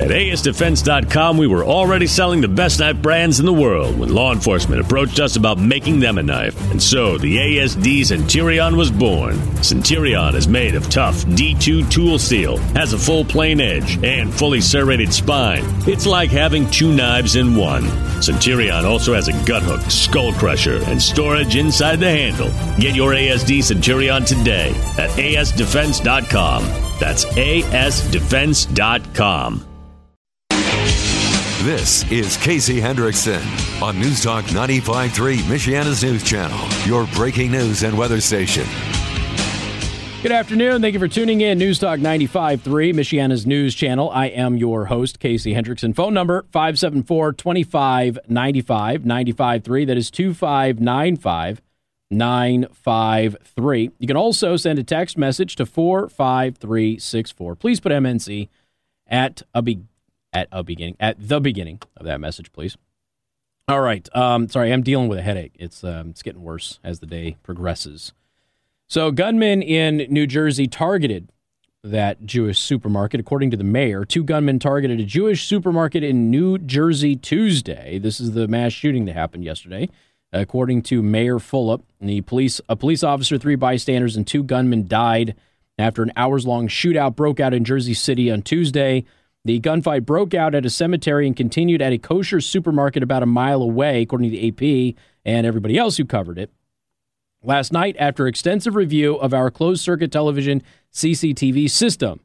At ASDefense.com, we were already selling the best knife brands in the world when law enforcement approached us about making them a knife. And so the ASD Centurion was born. Centurion is made of tough D2 tool steel, has a full plain edge, and fully serrated spine. It's like having two knives in one. Centurion also has a gut hook, skull crusher, and storage inside the handle. Get your ASD Centurion today at ASDefense.com. That's ASDefense.com. This is Casey Hendrickson on News Talk 95.3, Michiana's news channel, your breaking news and weather station. Good afternoon. Thank you for tuning in. News Talk 95.3, Michiana's news channel. I am your host, Casey Hendrickson. Phone number 574 2595 953. That is 2595 953. You can also send a text message to 45364. Please put MNC at a be- at a beginning at the beginning of that message, please. All right. Um, sorry, I'm dealing with a headache. It's um, it's getting worse as the day progresses. So, gunmen in New Jersey targeted that Jewish supermarket. According to the mayor, two gunmen targeted a Jewish supermarket in New Jersey Tuesday. This is the mass shooting that happened yesterday. According to Mayor Fulop, the police, a police officer, three bystanders, and two gunmen died after an hours-long shootout broke out in Jersey City on Tuesday. The gunfight broke out at a cemetery and continued at a kosher supermarket about a mile away, according to the AP and everybody else who covered it. Last night, after extensive review of our closed circuit television CCTV system,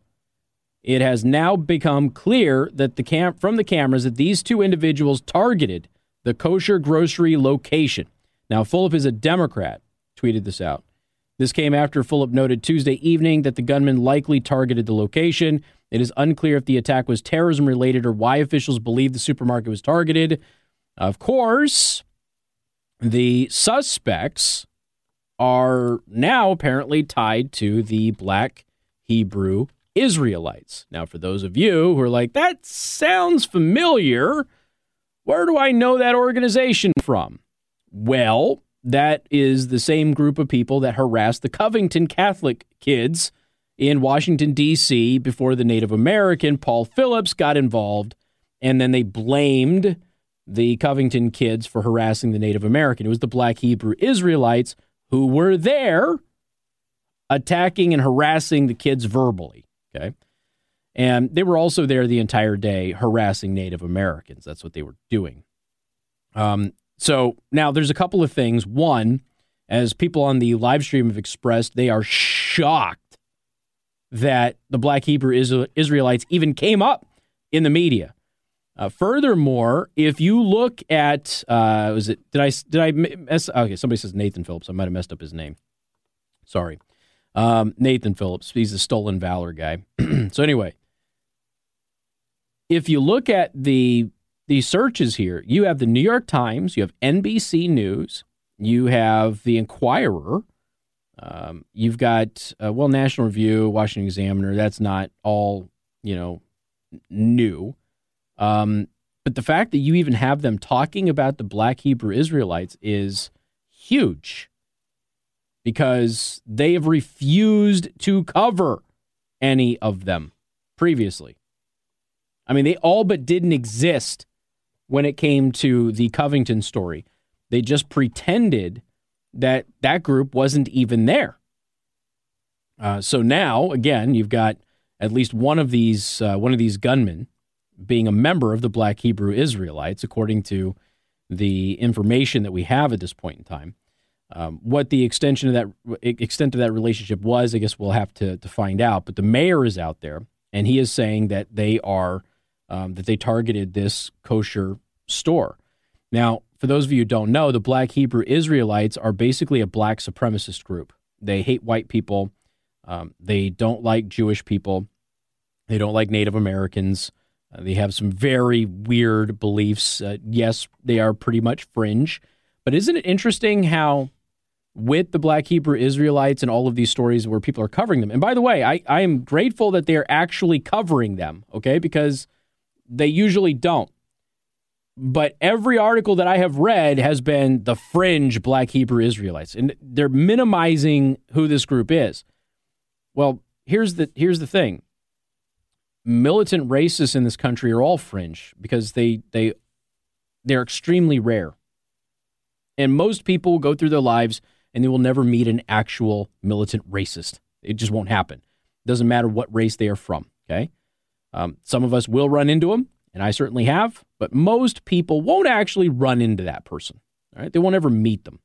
it has now become clear that the cam- from the cameras that these two individuals targeted the kosher grocery location. Now, Fulop is a Democrat, tweeted this out. This came after Fulop noted Tuesday evening that the gunman likely targeted the location. It is unclear if the attack was terrorism related or why officials believe the supermarket was targeted. Of course, the suspects are now apparently tied to the black Hebrew Israelites. Now, for those of you who are like, that sounds familiar, where do I know that organization from? Well, that is the same group of people that harassed the Covington Catholic kids in Washington, D.C., before the Native American Paul Phillips got involved. And then they blamed the Covington kids for harassing the Native American. It was the black Hebrew Israelites who were there attacking and harassing the kids verbally. Okay. And they were also there the entire day harassing Native Americans. That's what they were doing. Um, so now there's a couple of things. One, as people on the live stream have expressed, they are shocked that the Black Hebrew Israelites even came up in the media. Uh, furthermore, if you look at, uh, was it? Did I did I mess? Okay, somebody says Nathan Phillips. I might have messed up his name. Sorry, um, Nathan Phillips. He's the stolen valor guy. so anyway, if you look at the the searches here, you have the New York Times, you have NBC News, you have the Inquirer, um, you've got uh, well National Review, Washington Examiner. That's not all you know new, um, but the fact that you even have them talking about the Black Hebrew Israelites is huge because they have refused to cover any of them previously. I mean, they all but didn't exist when it came to the Covington story. They just pretended that that group wasn't even there. Uh, so now, again, you've got at least one of these uh, one of these gunmen being a member of the Black Hebrew Israelites, according to the information that we have at this point in time. Um, what the extension of that extent of that relationship was, I guess we'll have to to find out. But the mayor is out there, and he is saying that they are um, that they targeted this kosher store. Now, for those of you who don't know, the Black Hebrew Israelites are basically a black supremacist group. They hate white people. Um, they don't like Jewish people. They don't like Native Americans. Uh, they have some very weird beliefs. Uh, yes, they are pretty much fringe. But isn't it interesting how, with the Black Hebrew Israelites and all of these stories where people are covering them, and by the way, I, I am grateful that they are actually covering them, okay, because they usually don't. But every article that I have read has been the fringe Black Hebrew Israelites, and they're minimizing who this group is. Well, here's the here's the thing. militant racists in this country are all fringe because they they they're extremely rare. And most people will go through their lives and they will never meet an actual militant racist. It just won't happen. It doesn't matter what race they are from. Okay. Um, some of us will run into them, and I certainly have, but most people won't actually run into that person. All right. They won't ever meet them.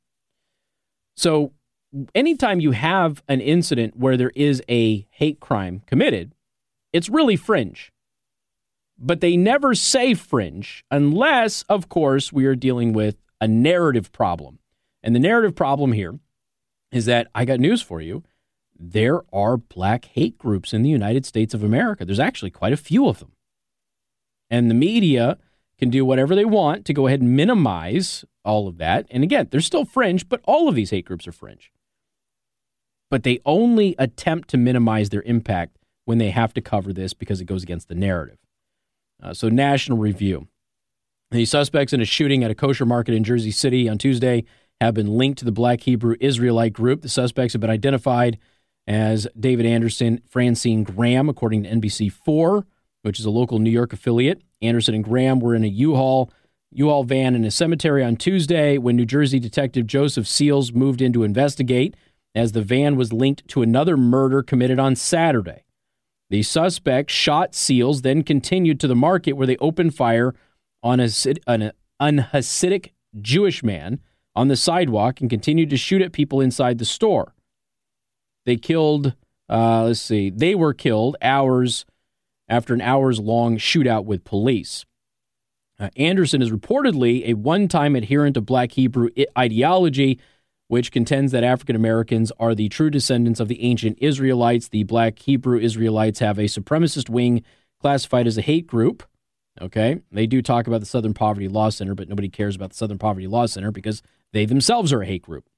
So, anytime you have an incident where there is a hate crime committed, it's really fringe. But they never say fringe unless, of course, we are dealing with a narrative problem. And the narrative problem here is that I got news for you. There are black hate groups in the United States of America. There's actually quite a few of them. And the media can do whatever they want to go ahead and minimize all of that. And again, they're still fringe, but all of these hate groups are fringe. But they only attempt to minimize their impact when they have to cover this because it goes against the narrative. Uh, so, National Review. The suspects in a shooting at a kosher market in Jersey City on Tuesday have been linked to the Black Hebrew Israelite group. The suspects have been identified as David Anderson, Francine Graham, according to NBC4, which is a local New York affiliate. Anderson and Graham were in a U-Haul U-Haul van in a cemetery on Tuesday when New Jersey detective Joseph Seals moved in to investigate as the van was linked to another murder committed on Saturday. The suspects shot Seals, then continued to the market where they opened fire on a, an unhasidic Jewish man on the sidewalk and continued to shoot at people inside the store. They killed, uh, let's see, they were killed hours after an hours long shootout with police. Uh, Anderson is reportedly a one time adherent of black Hebrew ideology which contends that African Americans are the true descendants of the ancient Israelites. The black Hebrew Israelites have a supremacist wing classified as a hate group. Okay. They do talk about the Southern Poverty Law Center, but nobody cares about the Southern Poverty Law Center because they themselves are a hate group.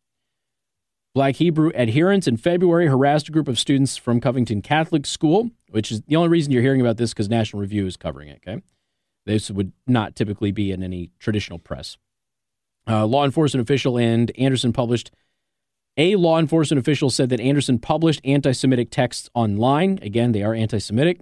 Black Hebrew adherents in February harassed a group of students from Covington Catholic School, which is the only reason you're hearing about this because National Review is covering it. Okay. This would not typically be in any traditional press. Uh, law enforcement official and Anderson published. A law enforcement official said that Anderson published anti Semitic texts online. Again, they are anti Semitic.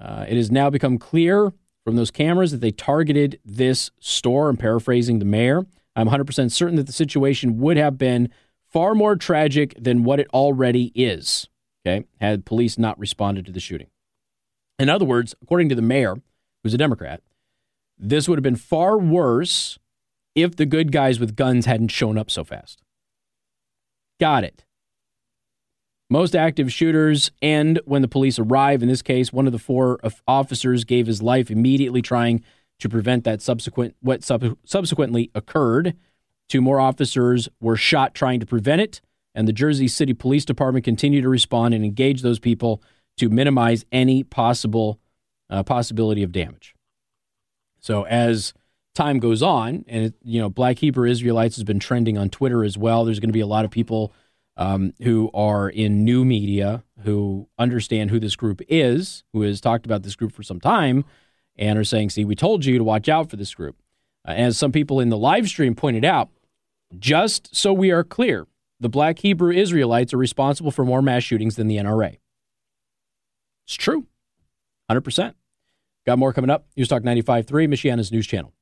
Uh, it has now become clear from those cameras that they targeted this store. I'm paraphrasing the mayor. I'm 100% certain that the situation would have been far more tragic than what it already is, okay, had police not responded to the shooting. In other words, according to the mayor, who's a Democrat, this would have been far worse if the good guys with guns hadn't shown up so fast. Got it. Most active shooters end when the police arrive. In this case, one of the four officers gave his life immediately trying to prevent that subsequent what sub- subsequently occurred. Two more officers were shot trying to prevent it, and the Jersey City Police Department continued to respond and engage those people to minimize any possible uh, possibility of damage. So as time goes on, and it, you know, Black Hebrew Israelites has been trending on Twitter as well. There's going to be a lot of people um, who are in new media who understand who this group is, who has talked about this group for some time, and are saying, "See, we told you to watch out for this group." Uh, as some people in the live stream pointed out, just so we are clear, the Black Hebrew Israelites are responsible for more mass shootings than the NRA. It's true, hundred percent. Got more coming up. News Talk 95.3, Michiana's news channel.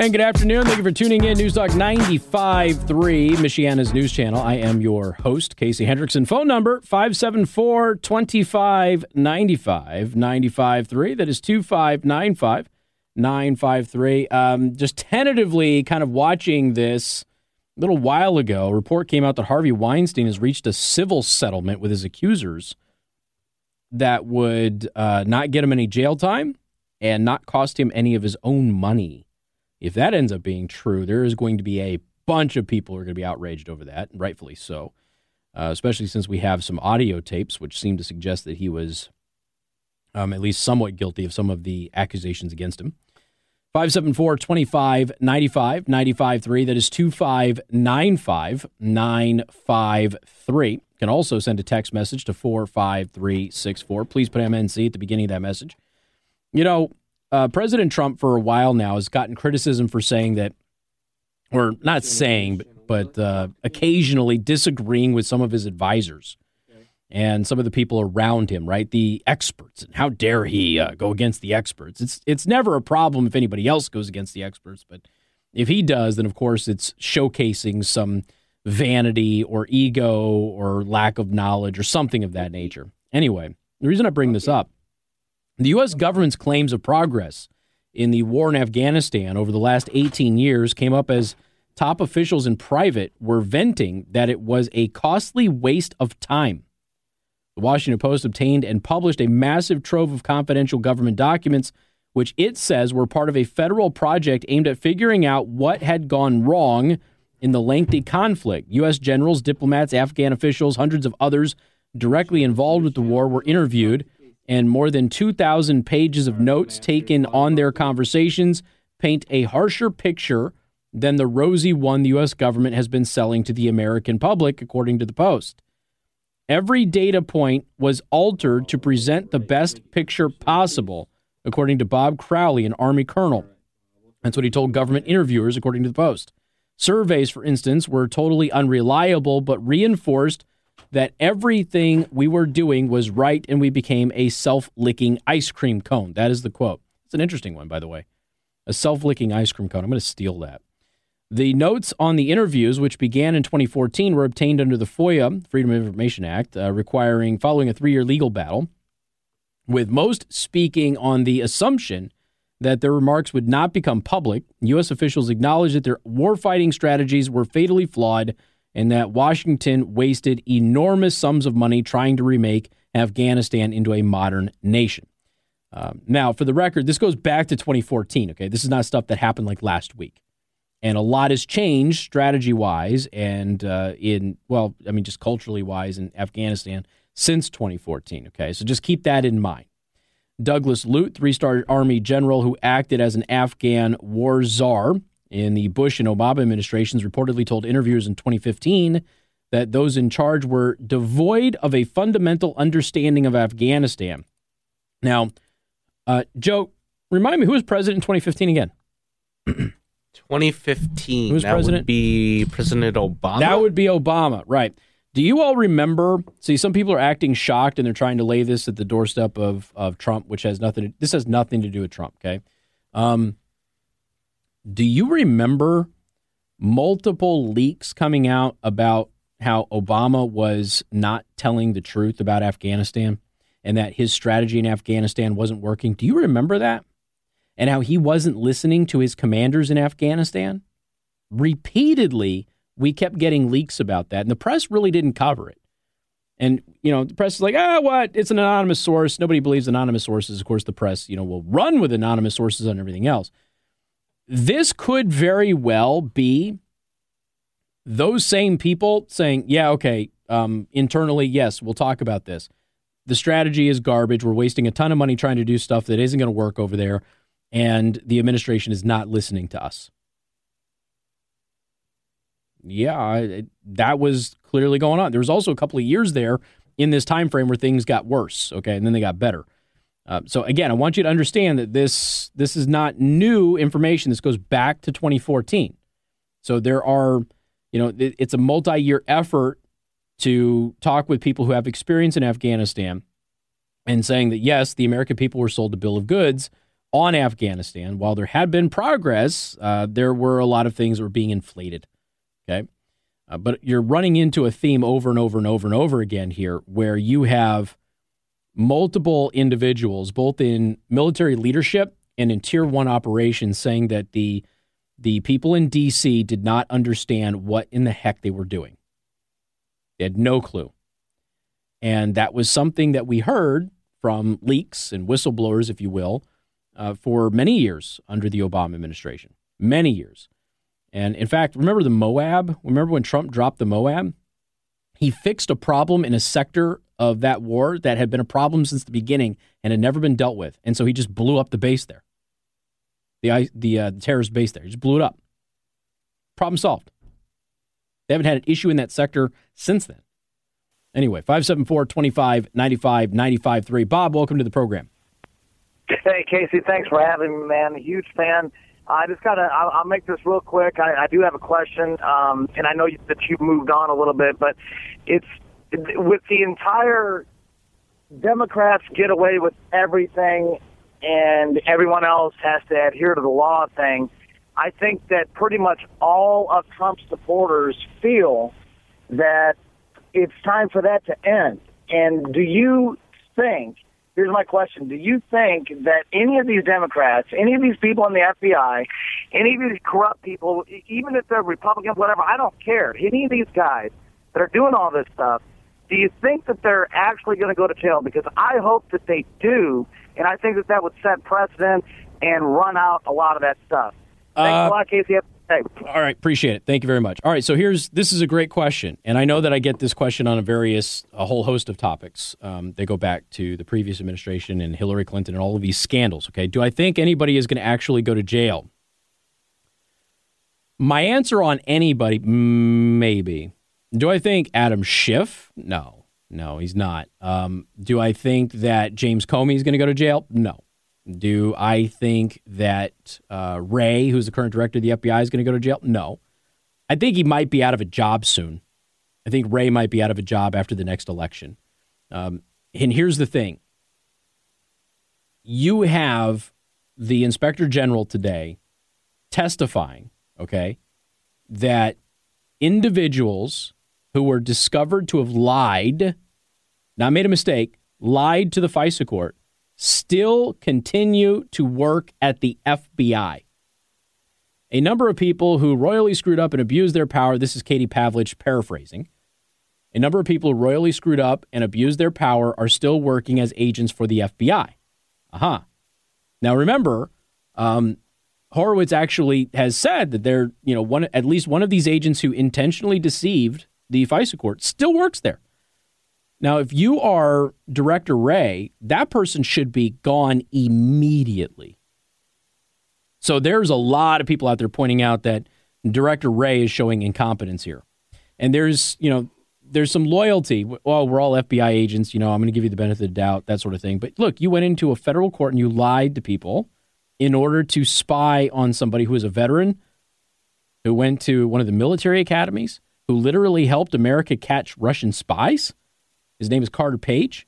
And good afternoon. Thank you for tuning in. News Talk 95.3, Michiana's news channel. I am your host, Casey Hendrickson. Phone number 574 2595 953. That is 2595 953. Um, just tentatively kind of watching this a little while ago, a report came out that Harvey Weinstein has reached a civil settlement with his accusers that would uh, not get him any jail time and not cost him any of his own money. If that ends up being true, there is going to be a bunch of people who are going to be outraged over that, rightfully so, uh, especially since we have some audio tapes which seem to suggest that he was um, at least somewhat guilty of some of the accusations against him. 574 25 95 95 3. That is 2595 953. Can also send a text message to 45364. Please put MNC at the beginning of that message. You know, uh, President Trump, for a while now, has gotten criticism for saying that or not saying, but, but uh, occasionally disagreeing with some of his advisors and some of the people around him, right? The experts, and how dare he uh, go against the experts? It's it's never a problem if anybody else goes against the experts, but if he does, then of course it's showcasing some vanity or ego or lack of knowledge or something of that nature. Anyway, the reason I bring this up, the U.S. government's claims of progress in the war in Afghanistan over the last 18 years came up as top officials in private were venting that it was a costly waste of time the Washington Post obtained and published a massive trove of confidential government documents, which it says were part of a federal project aimed at figuring out what had gone wrong in the lengthy conflict. U.S. generals, diplomats, Afghan officials, hundreds of others directly involved with the war were interviewed, and more than 2,000 pages of notes taken on their conversations paint a harsher picture than the rosy one the U.S. government has been selling to the American public, according to the Post. Every data point was altered to present the best picture possible, according to Bob Crowley, an Army colonel. That's what he told government interviewers, according to the Post. Surveys, for instance, were totally unreliable, but reinforced that everything we were doing was right and we became a self licking ice cream cone. That is the quote. It's an interesting one, by the way. A self licking ice cream cone. I'm going to steal that. The notes on the interviews, which began in 2014, were obtained under the FOIA, Freedom of Information Act, uh, requiring following a three year legal battle, with most speaking on the assumption that their remarks would not become public. U.S. officials acknowledged that their warfighting strategies were fatally flawed and that Washington wasted enormous sums of money trying to remake Afghanistan into a modern nation. Um, now, for the record, this goes back to 2014. Okay, this is not stuff that happened like last week and a lot has changed strategy wise and uh, in well i mean just culturally wise in afghanistan since 2014 okay so just keep that in mind douglas lute three-star army general who acted as an afghan war czar in the bush and obama administrations reportedly told interviewers in 2015 that those in charge were devoid of a fundamental understanding of afghanistan now uh, joe remind me who was president in 2015 again 2015. Who's that president? would be President Obama. That would be Obama, right? Do you all remember? See, some people are acting shocked and they're trying to lay this at the doorstep of of Trump, which has nothing. To, this has nothing to do with Trump. Okay. Um, do you remember multiple leaks coming out about how Obama was not telling the truth about Afghanistan and that his strategy in Afghanistan wasn't working? Do you remember that? and how he wasn't listening to his commanders in Afghanistan? Repeatedly, we kept getting leaks about that, and the press really didn't cover it. And, you know, the press is like, ah, what? It's an anonymous source. Nobody believes anonymous sources. Of course, the press, you know, will run with anonymous sources on everything else. This could very well be those same people saying, yeah, okay, um, internally, yes, we'll talk about this. The strategy is garbage. We're wasting a ton of money trying to do stuff that isn't going to work over there and the administration is not listening to us. Yeah, that was clearly going on. There was also a couple of years there in this time frame where things got worse, okay, and then they got better. Uh, so again, I want you to understand that this this is not new information. This goes back to 2014. So there are, you know, it, it's a multi-year effort to talk with people who have experience in Afghanistan and saying that yes, the American people were sold a bill of goods on Afghanistan, while there had been progress, uh, there were a lot of things that were being inflated. Okay. Uh, but you're running into a theme over and over and over and over again here where you have multiple individuals, both in military leadership and in tier one operations, saying that the the people in DC did not understand what in the heck they were doing. They had no clue. And that was something that we heard from leaks and whistleblowers, if you will, uh, for many years under the Obama administration. Many years. And in fact, remember the Moab? Remember when Trump dropped the Moab? He fixed a problem in a sector of that war that had been a problem since the beginning and had never been dealt with. And so he just blew up the base there. The, the, uh, the terrorist base there. He just blew it up. Problem solved. They haven't had an issue in that sector since then. Anyway, 574 25 95 95 3. Bob, welcome to the program. Hey, Casey, thanks for having me, man. Huge fan. I just gotta. I'll, I'll make this real quick. I, I do have a question, um, and I know that you've moved on a little bit, but it's with the entire Democrats get away with everything, and everyone else has to adhere to the law thing. I think that pretty much all of Trump's supporters feel that it's time for that to end. And do you think here's my question. Do you think that any of these Democrats, any of these people in the FBI, any of these corrupt people, even if they're Republicans, whatever, I don't care, any of these guys that are doing all this stuff, do you think that they're actually going to go to jail? Because I hope that they do, and I think that that would set precedent and run out a lot of that stuff. Thanks uh, a lot, Casey. All right, appreciate it. Thank you very much. All right, so here's this is a great question, and I know that I get this question on a various a whole host of topics. Um, they go back to the previous administration and Hillary Clinton and all of these scandals. Okay, do I think anybody is going to actually go to jail? My answer on anybody, maybe. Do I think Adam Schiff? No, no, he's not. Um, do I think that James Comey is going to go to jail? No. Do I think that uh, Wray, who's the current director of the FBI, is going to go to jail? No. I think he might be out of a job soon. I think Wray might be out of a job after the next election. Um, and here's the thing you have the inspector general today testifying, okay, that individuals who were discovered to have lied, not made a mistake, lied to the FISA court, still continue to work at the FBI. A number of people who royally screwed up and abused their power, this is Katie Pavlich paraphrasing. A number of people who royally screwed up and abused their power are still working as agents for the FBI. Aha. Uh-huh. Now remember, um, Horowitz actually has said that they're, you know, one at least one of these agents who intentionally deceived the FISA court still works there. Now, if you are Director Wray, that person should be gone immediately. So there's a lot of people out there pointing out that Director Wray is showing incompetence here. And there's, you know, there's some loyalty. Well, we're all FBI agents, you know, I'm going to give you the benefit of the doubt, that sort of thing. But look, you went into a federal court and you lied to people in order to spy on somebody who is a veteran, who went to one of the military academies, who literally helped America catch Russian spies. His name is Carter Page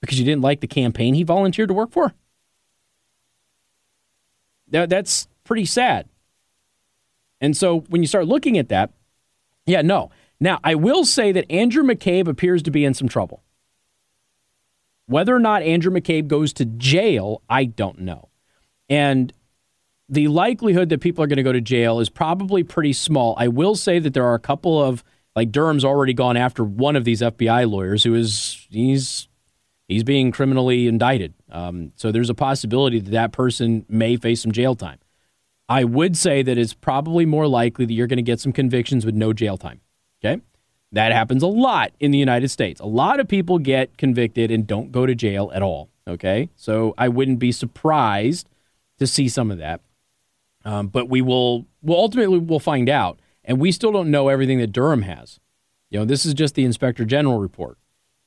because you didn't like the campaign he volunteered to work for. That, that's pretty sad. And so when you start looking at that, yeah, no. Now, I will say that Andrew McCabe appears to be in some trouble. Whether or not Andrew McCabe goes to jail, I don't know. And the likelihood that people are going to go to jail is probably pretty small. I will say that there are a couple of like Durham's already gone after one of these FBI lawyers who is he's he's being criminally indicted. Um, so there's a possibility that that person may face some jail time. I would say that it's probably more likely that you're going to get some convictions with no jail time. Okay. That happens a lot in the United States. A lot of people get convicted and don't go to jail at all. Okay. So I wouldn't be surprised to see some of that. Um, but we will, well, ultimately, we'll find out. And we still don't know everything that Durham has. You know, this is just the inspector general report.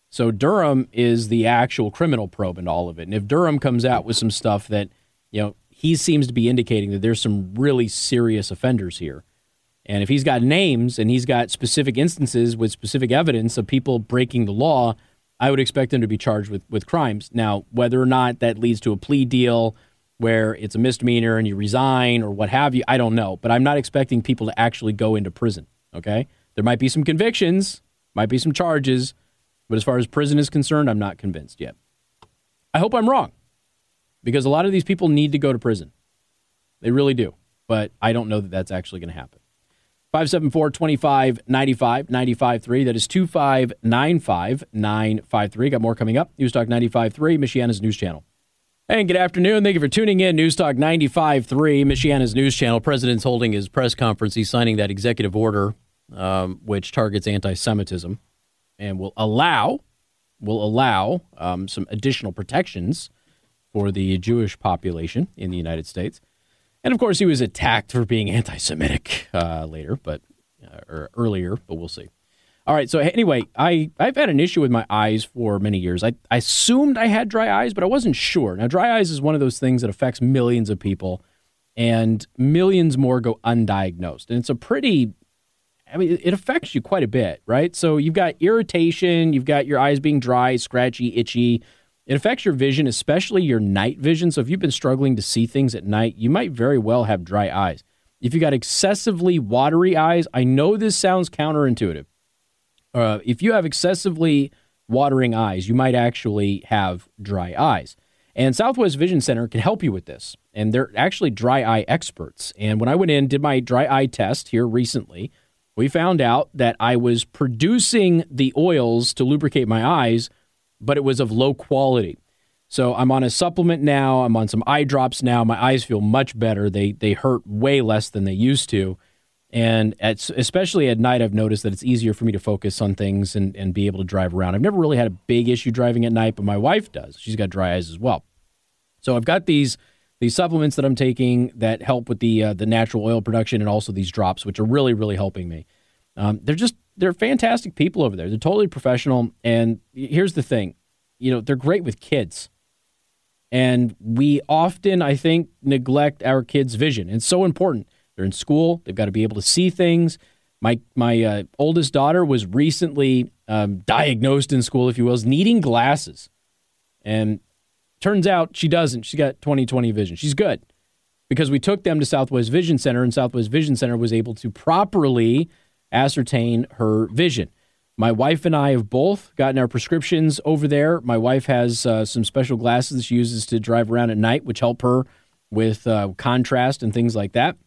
So Durham is the actual criminal probe in all of it. And if Durham comes out with some stuff that, you know, he seems to be indicating that there's some really serious offenders here. And if he's got names and he's got specific instances with specific evidence of people breaking the law, I would expect him to be charged with, with crimes. Now, whether or not that leads to a plea deal where it's a misdemeanor and you resign or what have you. I don't know, but I'm not expecting people to actually go into prison. Okay. There might be some convictions, might be some charges, but as far as prison is concerned, I'm not convinced yet. I hope I'm wrong because a lot of these people need to go to prison. They really do, but I don't know that that's actually going to happen. 574 25 95 95 3. That is 2595 953. Got more coming up. News Talk 95 3, Michiana's news channel. And good afternoon. Thank you for tuning in. News Talk 95.3, Michiana's news channel. President's holding his press conference. He's signing that executive order, um, which targets anti-Semitism and will allow will allow um, some additional protections for the Jewish population in the United States. And of course, he was attacked for being anti-Semitic uh, later, but uh, or earlier, but we'll see. All right. So anyway, I I've had an issue with my eyes for many years. I, I assumed I had dry eyes, but I wasn't sure. Now, dry eyes is one of those things that affects millions of people, and millions more go undiagnosed. And it's a pretty, I mean, it affects you quite a bit, right? So you've got irritation, you've got your eyes being dry, scratchy, itchy. It affects your vision, especially your night vision. So if you've been struggling to see things at night, you might very well have dry eyes. If you got excessively watery eyes, I know this sounds counterintuitive. Uh, if you have excessively watering eyes, you might actually have dry eyes. And Southwest Vision Center can help you with this. And they're actually dry eye experts. And when I went in, did my dry eye test here recently, we found out that I was producing the oils to lubricate my eyes, but it was of low quality. So I'm on a supplement now. I'm on some eye drops now. My eyes feel much better. They they hurt way less than they used to. And at, especially at night, I've noticed that it's easier for me to focus on things and, and be able to drive around. I've never really had a big issue driving at night, but my wife does. She's got dry eyes as well. So I've got these these supplements that I'm taking that help with the uh, the natural oil production and also these drops, which are really really helping me. Um, they're just they're fantastic people over there. They're totally professional. And here's the thing, you know, they're great with kids. And we often, I think, neglect our kids' vision. It's so important. They're in school. They've got to be able to see things. My my uh, oldest daughter was recently um, diagnosed in school, if you will, as needing glasses, and turns out she doesn't. She's got 20/20 vision. She's good because we took them to Southwest Vision Center, and Southwest Vision Center was able to properly ascertain her vision. My wife and I have both gotten our prescriptions over there. My wife has uh, some special glasses she uses to drive around at night, which help her with uh, contrast and things like that.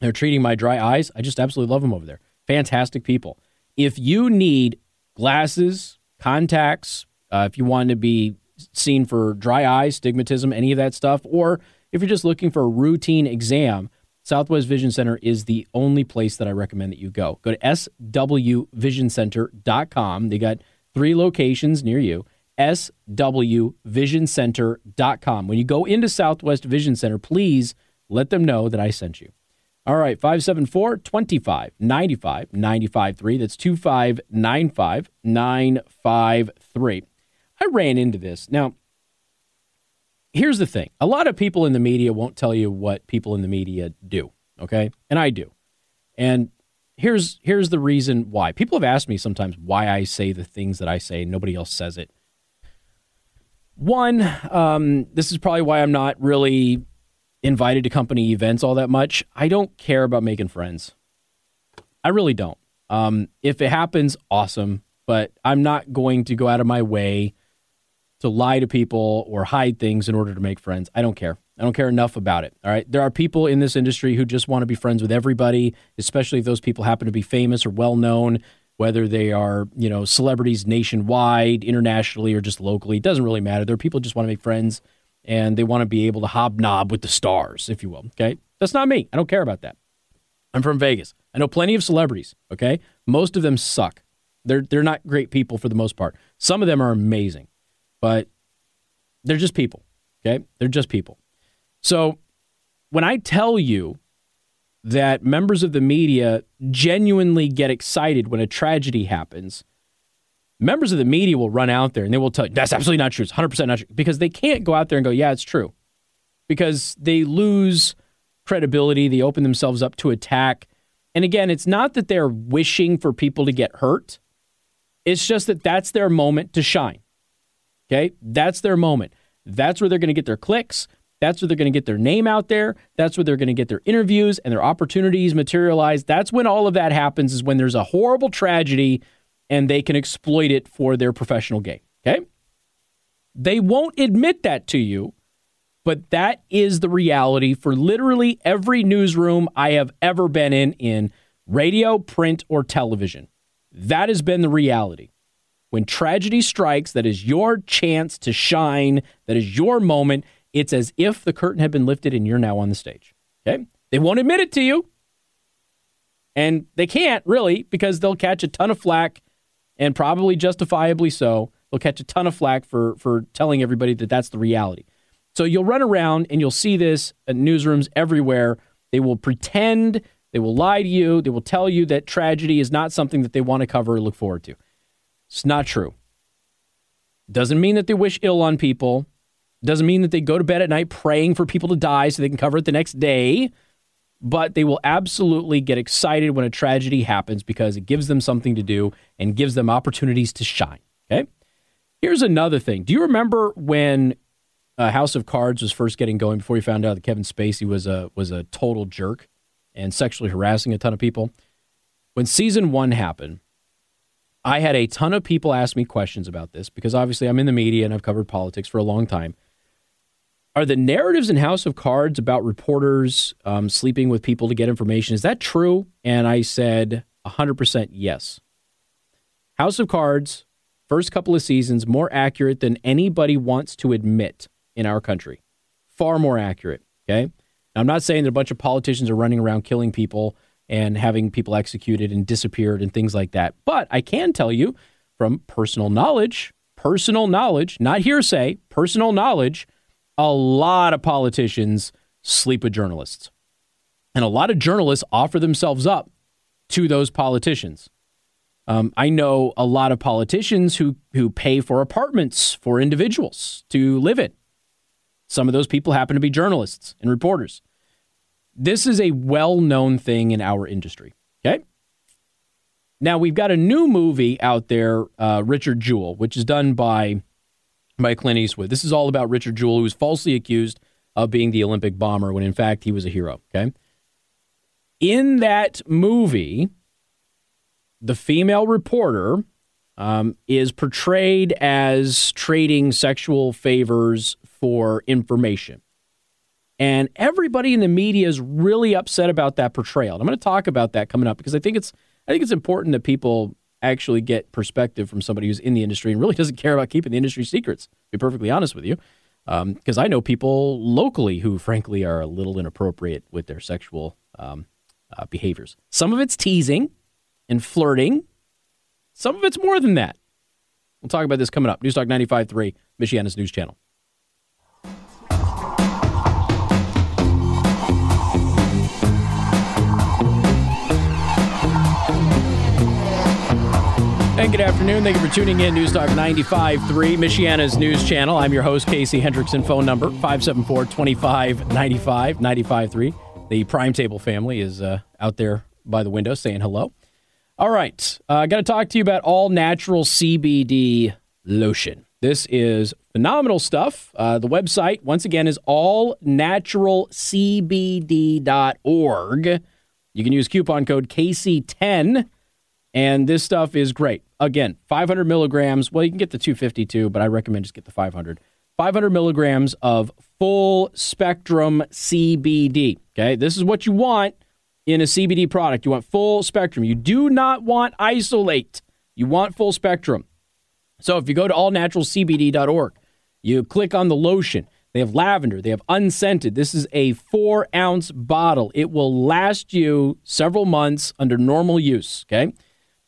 They're treating my dry eyes. I just absolutely love them over there. Fantastic people. If you need glasses, contacts, uh, if you want to be seen for dry eyes, stigmatism, any of that stuff, or if you're just looking for a routine exam, Southwest Vision Center is the only place that I recommend that you go. Go to swvisioncenter.com. They got three locations near you. swvisioncenter.com. When you go into Southwest Vision Center, please let them know that I sent you. All right, 574 25 95 95 3. That's 2595 953. I ran into this. Now, here's the thing a lot of people in the media won't tell you what people in the media do, okay? And I do. And here's here's the reason why. People have asked me sometimes why I say the things that I say, nobody else says it. One, um, this is probably why I'm not really invited to company events all that much. I don't care about making friends. I really don't. Um, if it happens, awesome. But I'm not going to go out of my way to lie to people or hide things in order to make friends. I don't care. I don't care enough about it. All right. There are people in this industry who just want to be friends with everybody, especially if those people happen to be famous or well known, whether they are, you know, celebrities nationwide, internationally, or just locally. It doesn't really matter. There are people who just want to make friends and they want to be able to hobnob with the stars, if you will. Okay. That's not me. I don't care about that. I'm from Vegas. I know plenty of celebrities. Okay. Most of them suck. They're, they're not great people for the most part. Some of them are amazing, but they're just people. Okay. They're just people. So when I tell you that members of the media genuinely get excited when a tragedy happens, members of the media will run out there and they will tell you that's absolutely not true. It's 100% not true because they can't go out there and go, yeah, it's true. Because they lose credibility, they open themselves up to attack. And again, it's not that they're wishing for people to get hurt. It's just that that's their moment to shine. Okay? That's their moment. That's where they're going to get their clicks. That's where they're going to get their name out there. That's where they're going to get their interviews and their opportunities materialized. That's when all of that happens, is when there's a horrible tragedy and they can exploit it for their professional gain. Okay? They won't admit that to you, but that is the reality for literally every newsroom I have ever been in in radio, print, or television. That has been the reality. When tragedy strikes, that is your chance to shine, that is your moment. It's as if the curtain had been lifted and you're now on the stage. Okay? They won't admit it to you. And they can't really because they'll catch a ton of flack and probably justifiably so. They'll catch a ton of flack for for telling everybody that that's the reality. So you'll run around and you'll see this in newsrooms everywhere. They will pretend, they will lie to you, they will tell you that tragedy is not something that they want to cover or look forward to. It's not true. Doesn't mean that they wish ill on people. Doesn't mean that they go to bed at night praying for people to die so they can cover it the next day, but they will absolutely get excited when a tragedy happens because it gives them something to do and gives them opportunities to shine. Okay. Here's another thing. Do you remember when uh, House of Cards was first getting going before you found out that Kevin Spacey was a was a total jerk and sexually harassing a ton of people? When season one happened, I had a ton of people ask me questions about this because obviously I'm in the media and I've covered politics for a long time. Are the narratives in House of Cards about reporters um, sleeping with people to get information, is that true? And I said 100% yes. House of Cards, first couple of seasons, more accurate than anybody wants to admit in our country. Far more accurate. Okay. Now, I'm not saying that a bunch of politicians are running around killing people and having people executed and disappeared and things like that. But I can tell you from personal knowledge, personal knowledge, not hearsay, personal knowledge a lot of politicians sleep with journalists. And a lot of journalists offer themselves up to those politicians. Um, I know a lot of politicians who, who pay for apartments for individuals to live in. Some of those people happen to be journalists and reporters. This is a well known thing in our industry. Okay. Now, we've got a new movie out there, uh, Richard Jewell, which is done by by Clint Eastwood. This is all about Richard Jewell, who was falsely accused of being the Olympic bomber when in fact he was a hero. Okay. In that movie, the female reporter um, is portrayed as trading sexual favors for information. And everybody in the media is really upset about that portrayal. And I'm going to talk about that coming up because I think it's I think it's important that people actually get perspective from somebody who's in the industry and really doesn't care about keeping the industry secrets. To be perfectly honest with you, because um, I know people locally who, frankly, are a little inappropriate with their sexual um, uh, behaviors. Some of it's teasing and flirting. Some of it's more than that. We'll talk about this coming up. News Newstalk 95.3, Michiana's news channel. Good afternoon. Thank you for tuning in. News Talk 95.3, Michiana's news channel. I'm your host, Casey Hendrickson. Phone number 574 2595 95.3. The Prime Table family is uh, out there by the window saying hello. All right. I uh, got to talk to you about all natural CBD lotion. This is phenomenal stuff. Uh, the website, once again, is allnaturalcbd.org. You can use coupon code KC10 and this stuff is great. Again, 500 milligrams. Well, you can get the 252, but I recommend just get the 500. 500 milligrams of full spectrum CBD. Okay, this is what you want in a CBD product. You want full spectrum. You do not want isolate. You want full spectrum. So if you go to allnaturalcbd.org, you click on the lotion. They have lavender. They have unscented. This is a four ounce bottle. It will last you several months under normal use. Okay.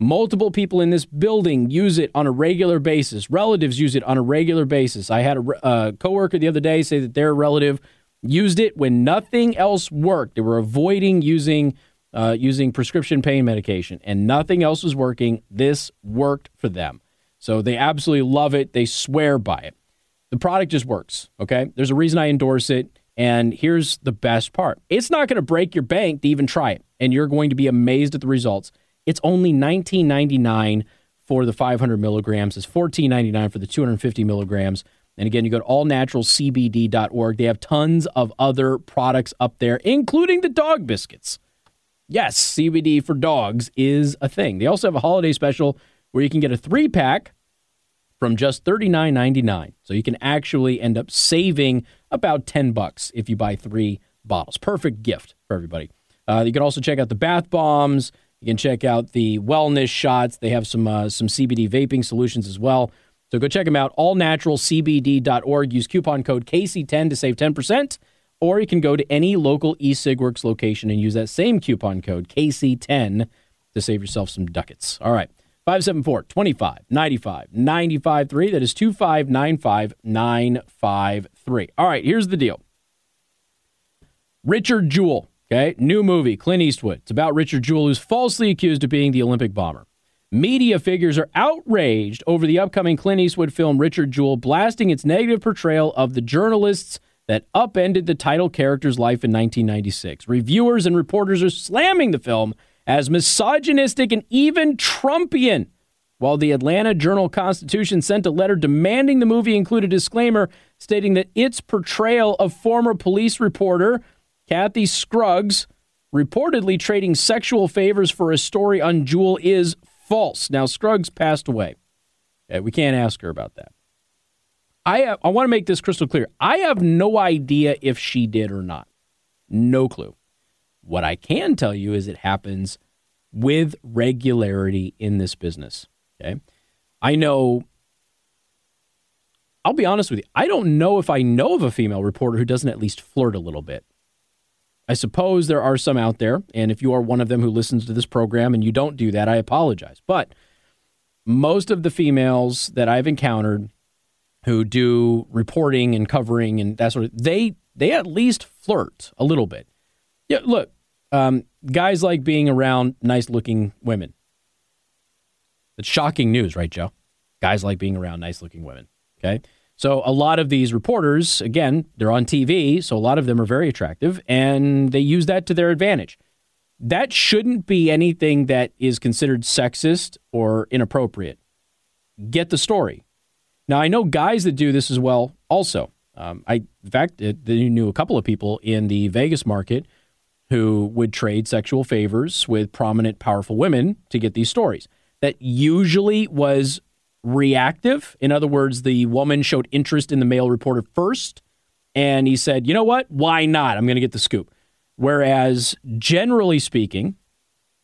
Multiple people in this building use it on a regular basis. Relatives use it on a regular basis. I had a uh, coworker the other day say that their relative used it when nothing else worked. They were avoiding using uh, using prescription pain medication, and nothing else was working. This worked for them, so they absolutely love it. They swear by it. The product just works. Okay, there's a reason I endorse it. And here's the best part: it's not going to break your bank to even try it, and you're going to be amazed at the results. It's only $19.99 for the 500 milligrams. It's $14.99 for the 250 milligrams. And again, you go to allnaturalcbd.org. They have tons of other products up there, including the dog biscuits. Yes, CBD for dogs is a thing. They also have a holiday special where you can get a three pack from just $39.99. So you can actually end up saving about 10 bucks if you buy three bottles. Perfect gift for everybody. Uh, you can also check out the bath bombs. You can check out the wellness shots. They have some uh, some CBD vaping solutions as well. So go check them out. Allnaturalcbd.org. Use coupon code KC10 to save 10%. Or you can go to any local eSigWorks location and use that same coupon code KC10 to save yourself some ducats. All right. 574 25 95 95 3. That is 2595 953. All right. Here's the deal Richard Jewell Okay, new movie, Clint Eastwood. It's about Richard Jewell, who's falsely accused of being the Olympic bomber. Media figures are outraged over the upcoming Clint Eastwood film Richard Jewell blasting its negative portrayal of the journalists that upended the title character's life in 1996. Reviewers and reporters are slamming the film as misogynistic and even Trumpian. While the Atlanta Journal Constitution sent a letter demanding the movie include a disclaimer stating that its portrayal of former police reporter Kathy Scruggs reportedly trading sexual favors for a story on Jewell is false. Now, Scruggs passed away. Okay, we can't ask her about that. I, I want to make this crystal clear. I have no idea if she did or not. No clue. What I can tell you is it happens with regularity in this business. Okay. I know, I'll be honest with you, I don't know if I know of a female reporter who doesn't at least flirt a little bit. I suppose there are some out there, and if you are one of them who listens to this program and you don't do that, I apologize. But most of the females that I've encountered who do reporting and covering and that sort of they they at least flirt a little bit. Yeah, look, um, guys like being around nice looking women. It's shocking news, right, Joe? Guys like being around nice looking women. Okay. So a lot of these reporters, again, they're on TV, so a lot of them are very attractive, and they use that to their advantage. That shouldn't be anything that is considered sexist or inappropriate. Get the story. Now I know guys that do this as well. Also, um, I in fact it, knew a couple of people in the Vegas market who would trade sexual favors with prominent, powerful women to get these stories. That usually was reactive. In other words, the woman showed interest in the male reporter first, and he said, you know what? Why not? I'm going to get the scoop. Whereas, generally speaking,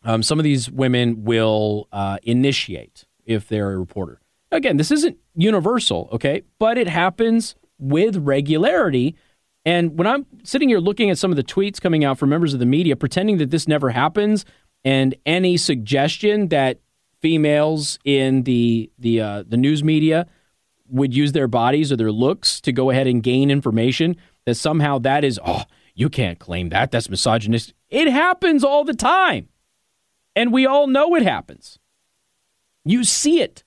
um, some of these women will uh, initiate if they're a reporter. Again, this isn't universal, okay? But it happens with regularity. And when I'm sitting here looking at some of the tweets coming out from members of the media pretending that this never happens and any suggestion that females in the the uh, the news media would use their bodies or their looks to go ahead and gain information that somehow that is oh you can't claim that. That's misogynist. It happens all the time. And we all know it happens. You see it.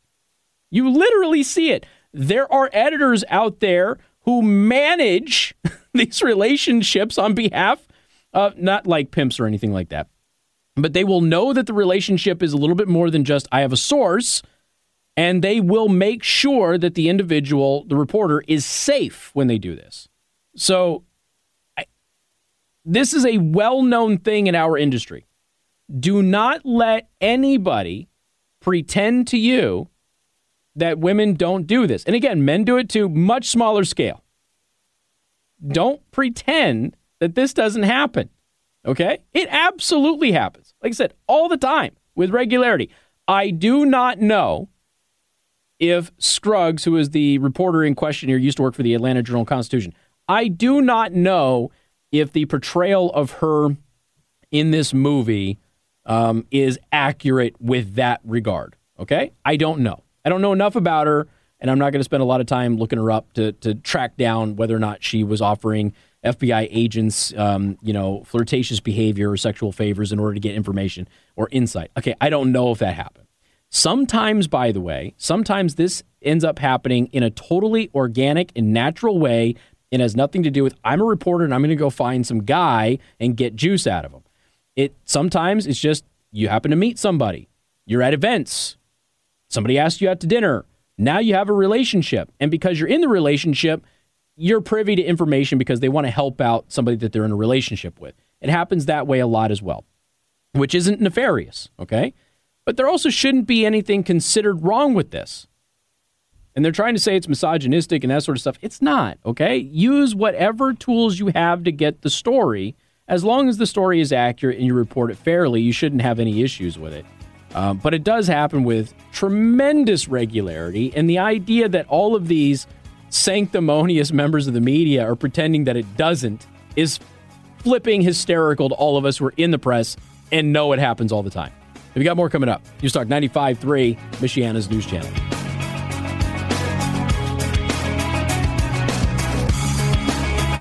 You literally see it. There are editors out there who manage these relationships on behalf of not like pimps or anything like that but they will know that the relationship is a little bit more than just I have a source, and they will make sure that the individual, the reporter, is safe when they do this. So, I, this is a well known thing in our industry. Do not let anybody pretend to you that women don't do this. And again, men do it to much smaller scale. Don't pretend that this doesn't happen. Okay? It absolutely happens. Like I said, all the time with regularity. I do not know if Scruggs, who is the reporter in question here, used to work for the Atlanta Journal Constitution. I do not know if the portrayal of her in this movie um, is accurate with that regard. Okay? I don't know. I don't know enough about her, and I'm not going to spend a lot of time looking her up to, to track down whether or not she was offering FBI agents, um, you know, flirtatious behavior or sexual favors in order to get information or insight. Okay, I don't know if that happened. Sometimes, by the way, sometimes this ends up happening in a totally organic and natural way and has nothing to do with I'm a reporter and I'm going to go find some guy and get juice out of him. It sometimes it's just you happen to meet somebody. You're at events. Somebody asked you out to dinner. Now you have a relationship. And because you're in the relationship, you're privy to information because they want to help out somebody that they're in a relationship with. It happens that way a lot as well, which isn't nefarious, okay? But there also shouldn't be anything considered wrong with this. And they're trying to say it's misogynistic and that sort of stuff. It's not, okay? Use whatever tools you have to get the story. As long as the story is accurate and you report it fairly, you shouldn't have any issues with it. Um, but it does happen with tremendous regularity. And the idea that all of these sanctimonious members of the media are pretending that it doesn't is flipping hysterical to all of us who are in the press and know it happens all the time. We got more coming up. News Talk 95.3, Michiana's news channel.